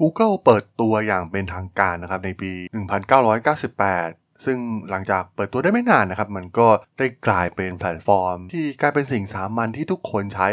Google เปิดตัวอย่างเป็นทางการนะครับในปี 1998 ซึ่งหลังจากเปิดตัวได้ไม่นานนะครับ มันก็ได้กลายเป็นแพลตฟอร์ม ที่กลายเป็นสิ่งสามัญที่ทุกคนใช้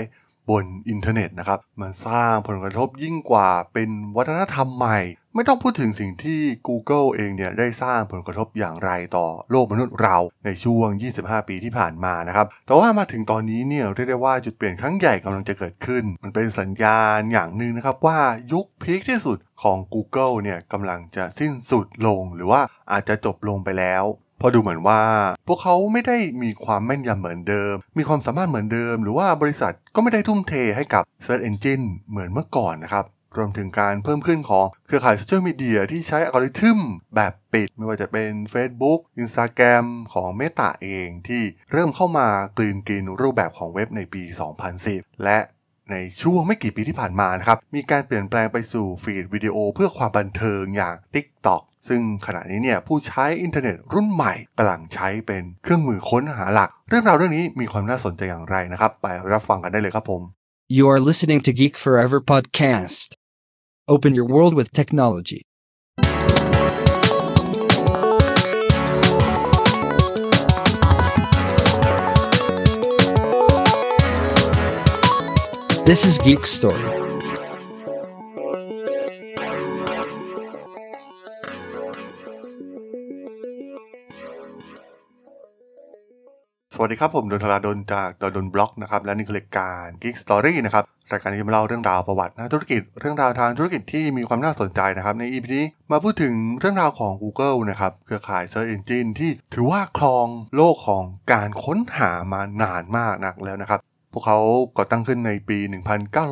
บนอินเทอร์เน็ตนะครับ มันสร้างผลกระทบยิ่งกว่าเป็นวัฒนธรรมใหม่ ไม่ต้องพูดถึงสิ่งที่ Google เองเนี่ยได้สร้างผลกระทบอย่างไรต่อโลกมนุษย์เราในช่วง 25 ปีที่ผ่านมานะครับ แต่ว่ามาถึงตอนนี้เนี่ยเรียกได้ว่าจุดเปลี่ยนครั้งใหญ่กำลังจะเกิดขึ้น มันเป็นสัญญาณอย่างหนึ่งนะครับว่ายุคพีคที่สุดของ Google เนี่ยกำลังจะสิ้นสุดลง หรือว่าอาจจะจบลงไปแล้ว พอดูเหมือนว่า พวกเขาไม่ได้มีความแม่นยำเหมือนเดิม มีความสามารถเหมือนเดิม หรือว่าบริษัทก็ไม่ได้ทุ่มเทให้กับ Search Engine เหมือนเมื่อก่อนนะครับรวมถึงการเพิ่มขึ้นของเครือข่ายโซเชียลมีเดียที่ใช้อัลกอริทึมแบบปิด ไม่ว่าจะเป็น Facebook Instagram ของ Meta เองที่เริ่มเข้ามากลืนกินรูปแบบของเว็บในปี 2010 และ ในช่วงไม่กี่ปีที่ผ่านมานะครับ มีการเปลี่ยนแปลงไปสู่ฟีดวิดีโอเพื่อความบันเทิงอย่าง TikTok ซึ่งขณะนี้เนี่ยผู้ใช้อินเทอร์เน็ตรุ่นใหม่กำลังใช้เป็นเครื่องมือค้นหาหลัก เรื่องราวเรื่องนี้มีความน่าสนใจอย่างไรนะครับ ไปรับฟังกันได้เลยครับผม You are listening to Geek Forever podcast. Open your world with technology. This is Geek Story. สวัสดีครับ ผมดนทราดนจากดนดนบล็อกนะครับ และนี่คือรายการ Geek Story นะครับรายการที่มาเล่าเรื่องราวประวัตินักธุรกิจ เรื่องราวทางธุรกิจที่มีความน่าสนใจนะครับ ใน EP นี้มาพูดถึงเรื่องราวของ Google นะครับเครือข่าย Search Engine ที่ถือว่าครองโลกของการค้นหามานานมากนักแล้วนะครับ พวกเขาก่อตั้งขึ้นในปี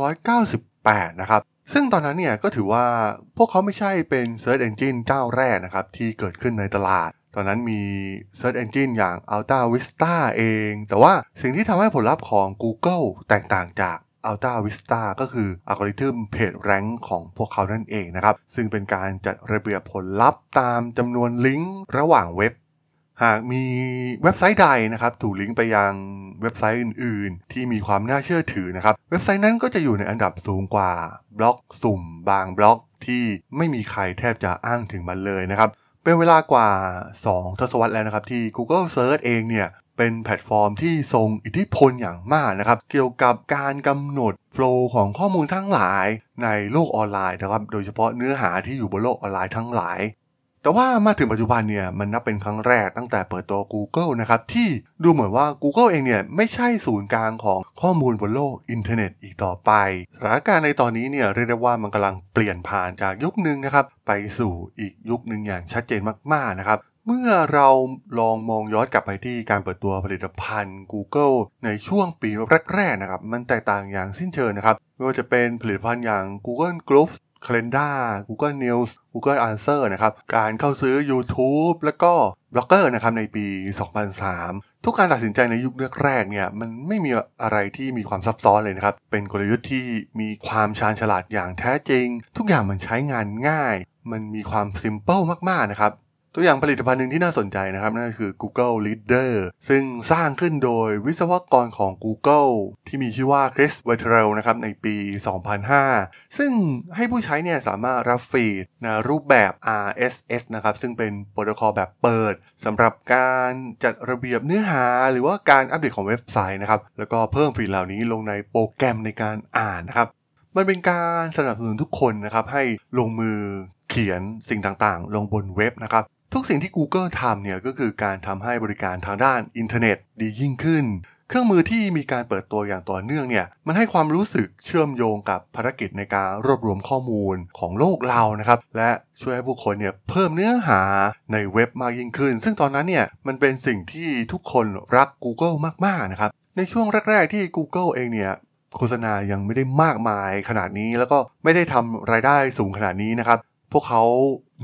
1998 นะครับ ซึ่งตอนนั้นเนี่ยก็ถือว่าพวกเขาไม่ใช่เป็น Search Engine เจ้าแรกนะครับ ที่เกิดขึ้นในตลาด ตอนนั้นมี Search Engine อย่าง Alta Vista เอง แต่ว่าสิ่งที่ทำให้ผลลัพธ์ของ Google แตกต่างจาก Alta Vista ก็คืออัลกอริทึมเพจแรงของพวกเขานั่นเองนะครับ ซึ่งเป็นการจัดระเบียบผลลัพธ์ตามจำนวนลิงก์ระหว่างเว็บ หากมีเว็บไซต์ใดนะครับถูกลิงก์ไปยังเว็บไซต์อื่น ๆ ที่มีความน่าเชื่อถือนะครับ เว็บไซต์นั้นก็จะอยู่ในอันดับสูงกว่าบล็อกสุ่ม บางบล็อกที่ไม่มีใครแทบจะอ้างถึงมันเลยนะครับ เป็นเวลากว่า 2 ทศวรรษแล้วนะครับ ที่ Google Search เองเนี่ยเป็นแพลตฟอร์มที่ทรงอิทธิพลอย่างมากนะครับ เกี่ยวกับการกำหนด flow ของข้อมูลทั้งหลายในโลกออนไลน์นะครับ โดยเฉพาะเนื้อหาที่อยู่บนโลกออนไลน์ทั้งหลาย แต่ว่ามาถึงปัจจุบันเนี่ยมันนับเป็นครั้งแรกตั้งแต่เปิดตัว Google นะครับที่ดูเหมือนว่า Google เองเนี่ยไม่ใช่ศูนย์กลางของข้อมูลบนโลกอินเทอร์เน็ตอีกต่อไปสถานการณ์ในตอนนี้เนี่ยเรียกได้ว่ามันกำลังเปลี่ยนผ่านจากยุคหนึ่งนะครับไปสู่อีกยุคหนึ่งอย่างชัดเจนมากๆนะครับเมื่อเราลองมองย้อนกลับไปที่การเปิดตัวผลิตภัณฑ์ Google ในช่วงปีแรกๆนะครับมันแตกต่างอย่างสิ้นเชิงนะครับไม่ว่าจะเป็นผลิตภัณฑ์อย่าง Google Groups Calendar Google News Google Answer นะครับ การเข้าซื้อ YouTube แล้วก็บล็อกเกอร์นะครับในปี 2003 ทุกการตัดสินใจในยุคแรกๆเนี่ยมันไม่มีอะไรที่มีความซับซ้อนเลยนะครับ เป็นกลยุทธ์ที่มีความชาญฉลาดอย่างแท้จริง ทุกอย่างมันใช้งานง่าย มันมีความ simple มากๆนะครับ ตัวอย่างผลิตภัณฑ์หนึ่งที่น่าสนใจนะครับ นั่นคือ Google Reader ซึ่งสร้างขึ้นโดยวิศวกรของ Google ที่มีชื่อว่า Chris w e t t e r e l นะครับในปี 2005 ซึ่งให้ผู้ใช้เนี่ยสามารถรับฟีดในรูปแบบ RSS นะครับ ซึ่งเป็นโปรโตคอลแบบเปิดสำหรับการจัดระเบียบเนื้อหา หรือว่าการอัปเดตของเว็บไซต์นะครับ แล้วก็เพิ่มฟีดเหล่านี้ลงในโปรแกรมในการอ่านนะครับมันเป็นการสนับสนุนทุกคนนะครับให้ลงมือเขียนสิ่งต่างๆ ลงบนเว็บนะครับ ทุกสิ่งที่ Google ทำเนี่ยก็คือการทำให้บริการทางด้านอินเทอร์เน็ตดียิ่งขึ้น เครื่องมือที่มีการเปิดตัวอย่างต่อเนื่องเนี่ยมันให้ความรู้สึกเชื่อมโยงกับภารกิจในการรวบรวมข้อมูลของโลกเรานะครับและช่วยให้ผู้คนเนี่ยเพิ่มเนื้อหาในเว็บมากยิ่งขึ้น ซึ่งตอนนั้นเนี่ยมันเป็นสิ่งที่ทุกคนรัก Google มากๆนะครับในช่วงแรก ๆ ที่ Google เองเนี่ยโฆษณายังไม่ได้มากมายขนาดนี้แล้วก็ไม่ได้ทำรายได้สูงขนาดนี้นะครับ พวกเขา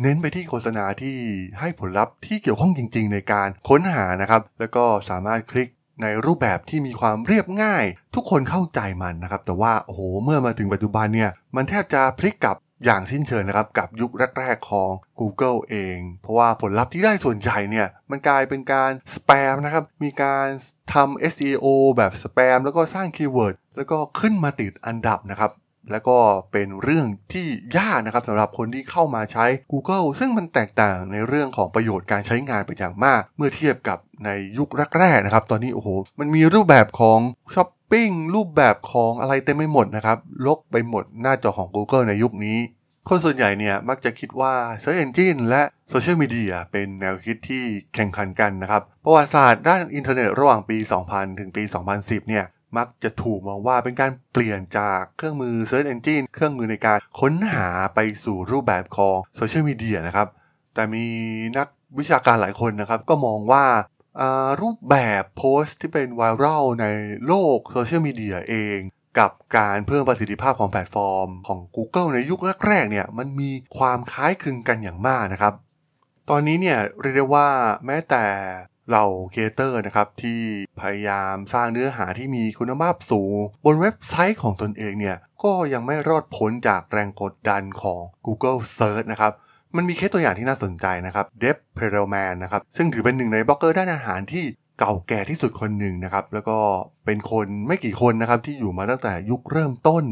เน้นไปที่โฆษณาที่ให้ผลลัพธ์ที่เกี่ยวข้องจริง ๆ ในการค้นหานะครับ แล้วก็สามารถคลิกในรูปแบบที่มีความเรียบง่าย ทุกคนเข้าใจมันนะครับ แต่ว่าโอ้โหเมื่อมาถึงปัจจุบันเนี่ย มันแทบจะพลิกกลับอย่างสิ้นเชิงนะครับ กับยุคแรกๆของ Google เอง เพราะว่าผลลัพธ์ที่ได้ส่วนใหญ่เนี่ย มันกลายเป็นการสแปมนะครับ มีการทำ SEO แบบสแปมแล้วก็สร้าง keyword แล้วก็ขึ้นมาติดอันดับนะครับ แล้วก็เป็นเรื่องที่ยากนะครับสำหรับคนที่เข้ามาใช้ Google ซึ่งมันแตกต่างในเรื่องของประโยชน์การใช้งานเป็นอย่างมาก เมื่อเทียบกับในยุคแรกๆนะครับ ตอนนี้โอ้โห มันมีรูปแบบของช้อปปิ้งรูปแบบของอะไรเต็มไปหมดนะครับรกไปหมดหน้าจอของ Google ในยุคนี้ คนส่วนใหญ่เนี่ยมักจะคิดว่า Search Engine และโซเชียลมีเดียเป็นแนวคิดที่แข่งขันกันนะครับ ประวัติศาสตร์ด้านอินเทอร์เน็ตระหว่างปี 2000 ถึงปี 2010 เนี่ย มักจะถูกมองว่าเป็นการเปลี่ยนจากเครื่องมือ Search Engine เครื่องมือในการค้นหาไปสู่รูปแบบของโซเชียลมีเดียนะครับ แต่มีนักวิชาการหลายคนนะครับ ก็มองว่ารูปแบบโพสต์ที่เป็นไวรัลในโลกโซเชียลมีเดียเอง กับการเพิ่มประสิทธิภาพของแพลตฟอร์มของ Google ในยุคแรกๆเนี่ยมันมีความคล้ายคลึงกันอย่างมากนะครับ ตอนนี้เนี่ยเรียกได้ว่าแม้แต่ เหล่าครีเอเตอร์นะครับที่พยายามสร้างเนื้อหาที่มีคุณภาพสูง บนเว็บไซต์ของตนเองเนี่ยก็ยังไม่รอดพ้นจากแรงกดดันของ Google Search นะครับมันมีเคสตัวอย่างที่น่าสนใจนะครับ Deb Perelman นะครับซึ่งถือเป็นหนึ่งในบล็อกเกอร์ด้านอาหารที่เก่าแก่ที่สุดคนหนึ่งนะครับแล้วก็เป็นคนไม่กี่คนนะครับที่อยู่มาตั้งแต่ยุคเริ่มต้น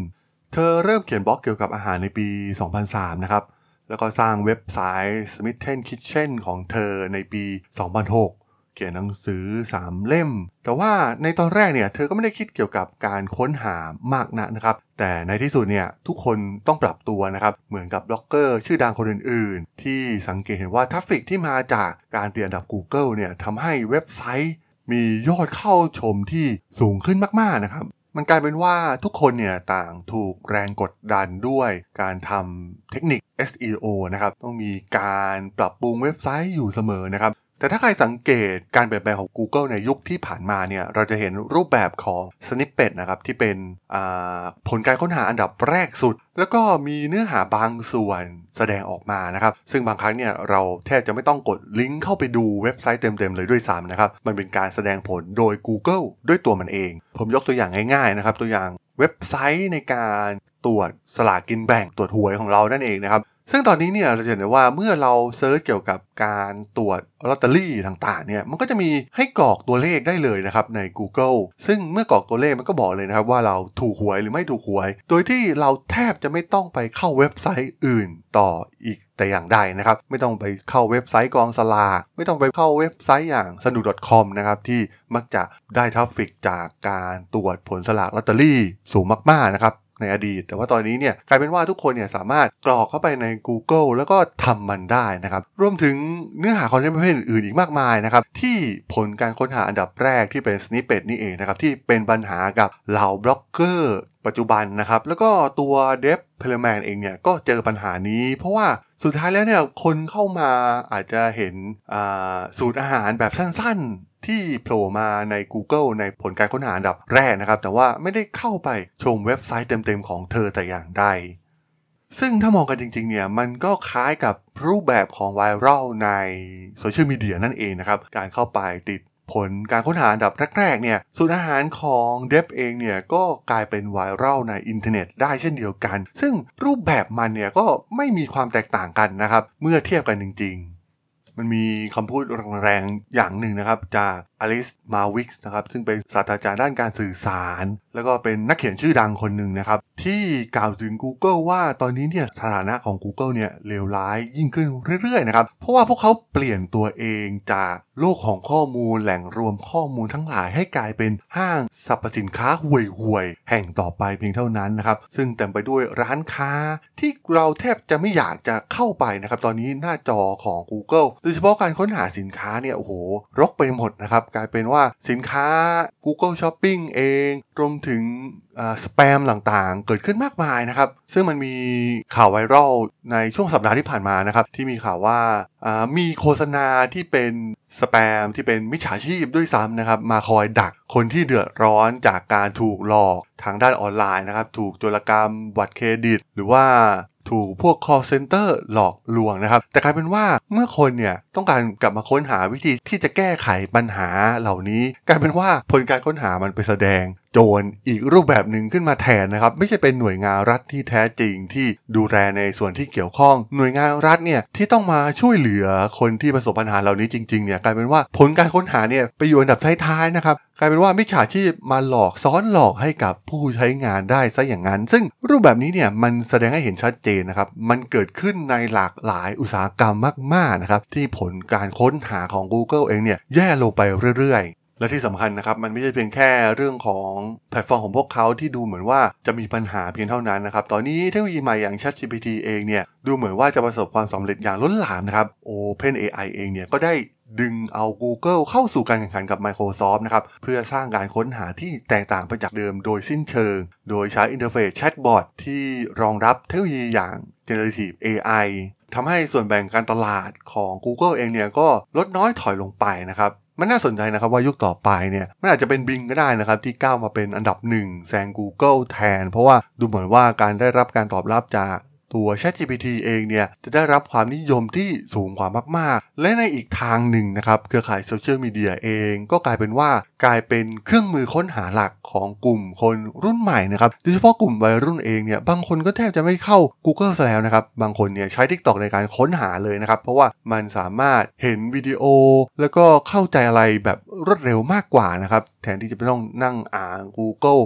เธอเริ่มเขียนบล็อกเกี่ยวกับอาหารในปี 2003 นะครับแล้วก็สร้างเว็บไซต์ Smitten Kitchen ของเธอในปี 2006 เขียนหนังสือ 3 เล่ม แต่ว่าในตอนแรกเนี่ยเธอก็ไม่ได้คิดเกี่ยวกับการค้นหามากนะนะครับ แต่ในที่สุดเนี่ยทุกคนต้องปรับตัวนะครับ เหมือนกับบล็อกเกอร์ชื่อดังคนอื่น ๆ ที่สังเกตเห็นว่า traffic ที่มาจากการติดอันดับ Google เนี่ยทำให้เว็บไซต์มียอดเข้าชมที่สูงขึ้นมากๆนะครับมันกลายเป็นว่าทุกคนเนี่ยต่างถูกแรงกดดันด้วยการทำเทคนิค SEO นะครับ ต้องมีการปรับปรุงเว็บไซต์อยู่เสมอนะครับ แต่ถ้าใครสังเกตการเปลี่ยนแปลงของ Google ในยุคที่ผ่านมาเนี่ย เราจะเห็นรูปแบบของ Snippet นะครับ ที่เป็นผลการค้นหาอันดับแรกสุด แล้วก็มีเนื้อหาบางส่วนแสดงออกมานะครับ ซึ่งบางครั้งเนี่ยเราแทบจะไม่ต้องกดลิงก์เข้าไปดูเว็บไซต์เต็มๆเลยด้วยซ้ำนะครับ มันเป็นการแสดงผลโดย Google ด้วยตัวมันเอง ผมยกตัวอย่างง่ายๆนะครับตัวอย่างเว็บไซต์ในการตรวจสลากกินแบ่งตรวจหวยของเรานั่นเองนะครับ ซึ่งตอนนี้เนี่ยเราจะเห็นว่าเมื่อเรา search เกี่ยวกับการตรวจลอตเตอรี่ต่างๆเนี่ยมันก็จะมีให้กรอกตัวเลขได้เลยนะครับใน Google ซึ่งเมื่อกรอกตัวเลขมันก็บอกเลยนะครับว่าเราถูกหวยหรือไม่ถูกหวย โดยที่เราแทบจะไม่ต้องไปเข้าเว็บไซต์อื่นต่ออีกแต่อย่างใดนะครับ ไม่ต้องไปเข้าเว็บไซต์กองสลากไม่ต้องไปเข้าเว็บไซต์อย่างสนุก .com นะครับที่มักจะได้ traffic จากการตรวจผลสลากลอตเตอรี่สูงมากๆนะครับ ในอดีต แต่ว่าตอนนี้เนี่ยกลายเป็นว่าทุกคนเนี่ยสามารถกรอกเข้าไปใน Google แล้วก็ทำมันได้นะครับ รวมถึงเนื้อหาคอนเทนต์ประเภทอื่นอีกมากมายนะครับ ที่ผลการค้นหาอันดับแรกที่เป็น snippet นี่เองนะครับ ที่เป็นปัญหากับเหล่าบล็อกเกอร์ปัจจุบันนะครับ แล้วก็ตัว Deb Perelman เองเนี่ยก็เจอปัญหานี้ เพราะว่าสุดท้ายแล้วเนี่ยคนเข้ามาอาจจะเห็นสูตรอาหารแบบสั้น ที่โผล่มาใน Google ในผลการค้นหาอันดับแรกนะครับ แต่ว่าไม่ได้เข้าไปชมเว็บไซต์เต็มๆของเธอแต่อย่างใด ซึ่งถ้ามองกันจริงๆเนี่ยมันก็คล้ายกับรูปแบบของไวรัลในโซเชียลมีเดียนั่นเองนะครับ การเข้าไปติดผลการค้นหาอันดับแรกๆเนี่ยสูตรอาหารของ Deb เองเนี่ยก็กลายเป็นไวรัลในอินเทอร์เน็ตได้เช่นเดียวกัน ซึ่งรูปแบบมันเนี่ยก็ไม่มีความแตกต่างกันนะครับ เมื่อเทียบกันจริงๆ มันมีคำพูดแรงๆอย่างหนึ่งนะครับ จาก Alice Marwick นะครับซึ่งเป็นศาสตราจารย์ด้านการสื่อสาร แล้วก็เป็นนักเขียนชื่อดังคนหนึ่งนะครับ ที่กล่าวถึง Google ว่าตอนนี้เนี่ยสถานะของ Google เนี่ยเลวร้ายยิ่งขึ้นเรื่อยๆนะครับ เพราะว่าพวกเขาเปลี่ยนตัวเองจากโลกของข้อมูลแหล่งรวมข้อมูลทั้งหลายให้กลายเป็นห้างสรรพสินค้าห่วยๆแห่งต่อไปเพียงเท่านั้นนะครับ ซึ่งเต็มไปด้วยร้านค้าที่เราแทบจะไม่อยากจะเข้าไปนะครับ ตอนนี้หน้าจอของ Google โดยเฉพาะการค้นหาสินค้าเนี่ยโอ้โหรกไปหมดนะครับกลายเป็นว่าสินค้า Google Shopping เองรวมถึงสแปมต่างๆ เกิดขึ้นมากมายนะครับ ซึ่งมันมีข่าวไวรัลในช่วงสัปดาห์ที่ผ่านมานะครับ ที่มีข่าวว่ามีโฆษณาที่เป็นสแปมที่เป็นมิจฉาชีพด้วยซ้ำนะครับ มาคอยดักคนที่เดือดร้อนจากการถูกหลอกทางด้านออนไลน์นะครับ ถูกโจรกรรมบัตรเครดิต หรือว่า ถูกพวก call center หลอกลวงนะครับ แต่กลายเป็นว่าเมื่อคนเนี่ยต้องการกลับมาค้นหาวิธีที่จะแก้ไขปัญหาเหล่านี้ กลายเป็นว่าผลการค้นหามันไปแสดง โจรอีกรูปแบบหนึ่งขึ้นมาแทนนะครับ ไม่ใช่เป็นหน่วยงานรัฐที่แท้จริงที่ดูแลในส่วนที่เกี่ยวข้อง หน่วยงานรัฐเนี่ยที่ต้องมาช่วยเหลือคนที่ประสบปัญหาเหล่านี้จริงๆเนี่ยกลายเป็นว่าผลการค้นหาเนี่ยไปอยู่อันดับท้ายๆนะครับกลายเป็นว่ามิจฉาชีพมาหลอกซ้อนหลอกให้กับผู้ใช้งานได้ซะอย่างนั้น ซึ่งรูปแบบนี้เนี่ยมันแสดงให้เห็นชัดเจนนะครับมันเกิดขึ้นในหลากหลายอุตสาหกรรมมากๆนะครับที่ผลการค้นหาของ Google เองเนี่ยแย่ลงไปเรื่อยๆ และที่สำคัญนะครับมันไม่ใช่เพียงแค่เรื่องของแพลตฟอร์มของพวกเขาที่ดูเหมือนว่าจะมีปัญหาเพียงเท่านั้นนะครับตอนนี้เทคโนโลยีใหม่อย่าง ChatGPT เองเนี่ยดูเหมือนว่าจะประสบความสำเร็จอย่างล้นหลามนะครับ OpenAI เองเนี่ยก็ได้ดึงเอา Google เข้าสู่การแข่งขันกับ Microsoft นะครับเพื่อสร้างการค้นหาที่แตกต่างไปจากเดิมโดยสิ้นเชิง โดยใช้อินเทอร์เฟซแชทบอทที่รองรับเทคโนโลยีอย่าง Generative AI ทำให้ส่วนแบ่งการตลาดของ Google เองเนี่ยก็ลดน้อยถอยลงไปนะครับ มันน่าสนใจนะครับว่ายุคต่อไปเนี่ยมันอาจจะเป็นบิงก็ได้นะครับที่ก้าวมาเป็นอันดับหนึ่งแซง Google แทน เพราะว่าดูเหมือนว่าการได้รับการตอบรับจาก ตัว ChatGPT เองเนี่ยจะได้รับความนิยมที่สูงกว่ามากๆ และในอีกทางหนึ่งนะครับเครือข่ายโซเชียลมีเดียเองก็กลายเป็นว่ากลายเป็นเครื่องมือค้นหาหลักของกลุ่มคนรุ่นใหม่นะครับโดยเฉพาะกลุ่มวัยรุ่นเองเนี่ยบางคนก็แทบจะไม่เข้า Google ซะแล้วนะครับบางคนเนี่ยใช้ TikTok ในการค้นหาเลยนะครับเพราะว่ามันสามารถเห็นวิดีโอ แล้วก็เข้าใจอะไรแบบรวดเร็วมากกว่านะครับแทนที่จะไม่ต้องนั่งอ่าน Google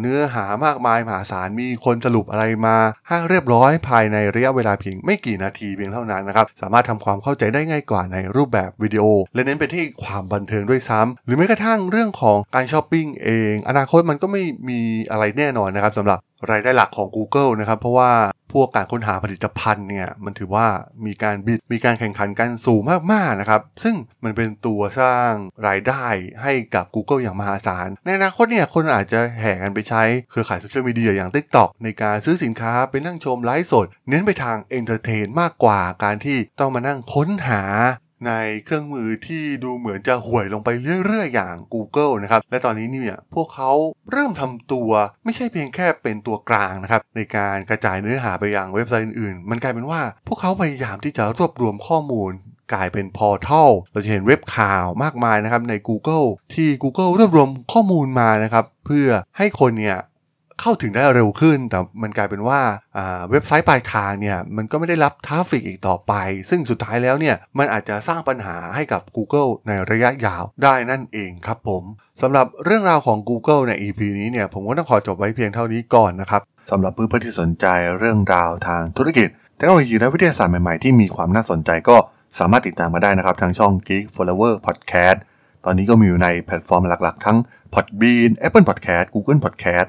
เนื้อหามากมายมหาศาลมีคนสรุปอะไรมาให้เรียบร้อยภายในระยะเวลาเพียงไม่กี่นาทีเพียงเท่านั้นนะครับสามารถทำความเข้าใจได้ง่ายกว่าในรูปแบบวิดีโอ และเน้นไปที่ความบันเทิงด้วยซ้ำหรือแม้กระทั่งเรื่องของการช้อปปิ้งเอง อนาคตมันก็ไม่มีอะไรแน่นอนนะครับสำหรับรายได้หลักของ Google นะครับเพราะว่า พวกการค้นหาผลิตภัณฑ์เนี่ยมันถือว่ามีการ bid มีการแข่งขันกันสูงมากๆนะครับ ซึ่งมันเป็นตัวสร้างรายได้ให้กับ Google อย่างมหาศาล ในอนาคตเนี่ยคนอาจจะแห่กันไปใช้เครือข่ายโซเชียลมีเดียอย่าง TikTok ในการซื้อสินค้าไปนั่งชมไลฟ์สด เน้นไปทาง entertain มากกว่าการที่ต้องมานั่งค้นหา ในเครื่องมือที่ดูเหมือนจะห่วยลงไปเรื่อยๆ อย่าง Google นะครับ และตอนนี้เนี่ยพวกเขาเริ่มทำตัวไม่ใช่เพียงแค่เป็นตัวกลางนะครับ ในการกระจายเนื้อหาไปยังเว็บไซต์อื่นๆ มันกลายเป็นว่าพวกเขาพยายามที่จะรวบรวมข้อมูลกลายเป็น portal เราจะเห็นเว็บข่าวมากมายนะครับใน Google ที่ Google รวบรวมข้อมูลมานะครับ เพื่อให้คนเนี่ย เข้าถึงได้เร็วขึ้น แต่มันกลายเป็นว่าเว็บไซต์ปลายทางเนี่ยมันก็ไม่ได้รับ traffic อีกต่อไป ซึ่งสุดท้ายแล้วเนี่ยมันอาจจะสร้างปัญหาให้กับ Google ในระยะยาวได้นั่นเองครับผมสำหรับเรื่องราวของ Google ใน EP นี้เนี่ยผมก็ต้องขอจบไว้เพียงเท่านี้ก่อนนะครับสำหรับเพื่อนๆที่สนใจเรื่องราวทางธุรกิจเทคโนโลยีและวิทยาศาสตร์ใหม่ๆที่มีความน่าสนใจก็สามารถติดตามมาได้นะครับ ทางช่อง Geek Forever Podcast ตอนนี้ก็มีอยู่ในแพลตฟอร์มหลักๆ ทั้ง Podbean Apple Podcast Google Podcast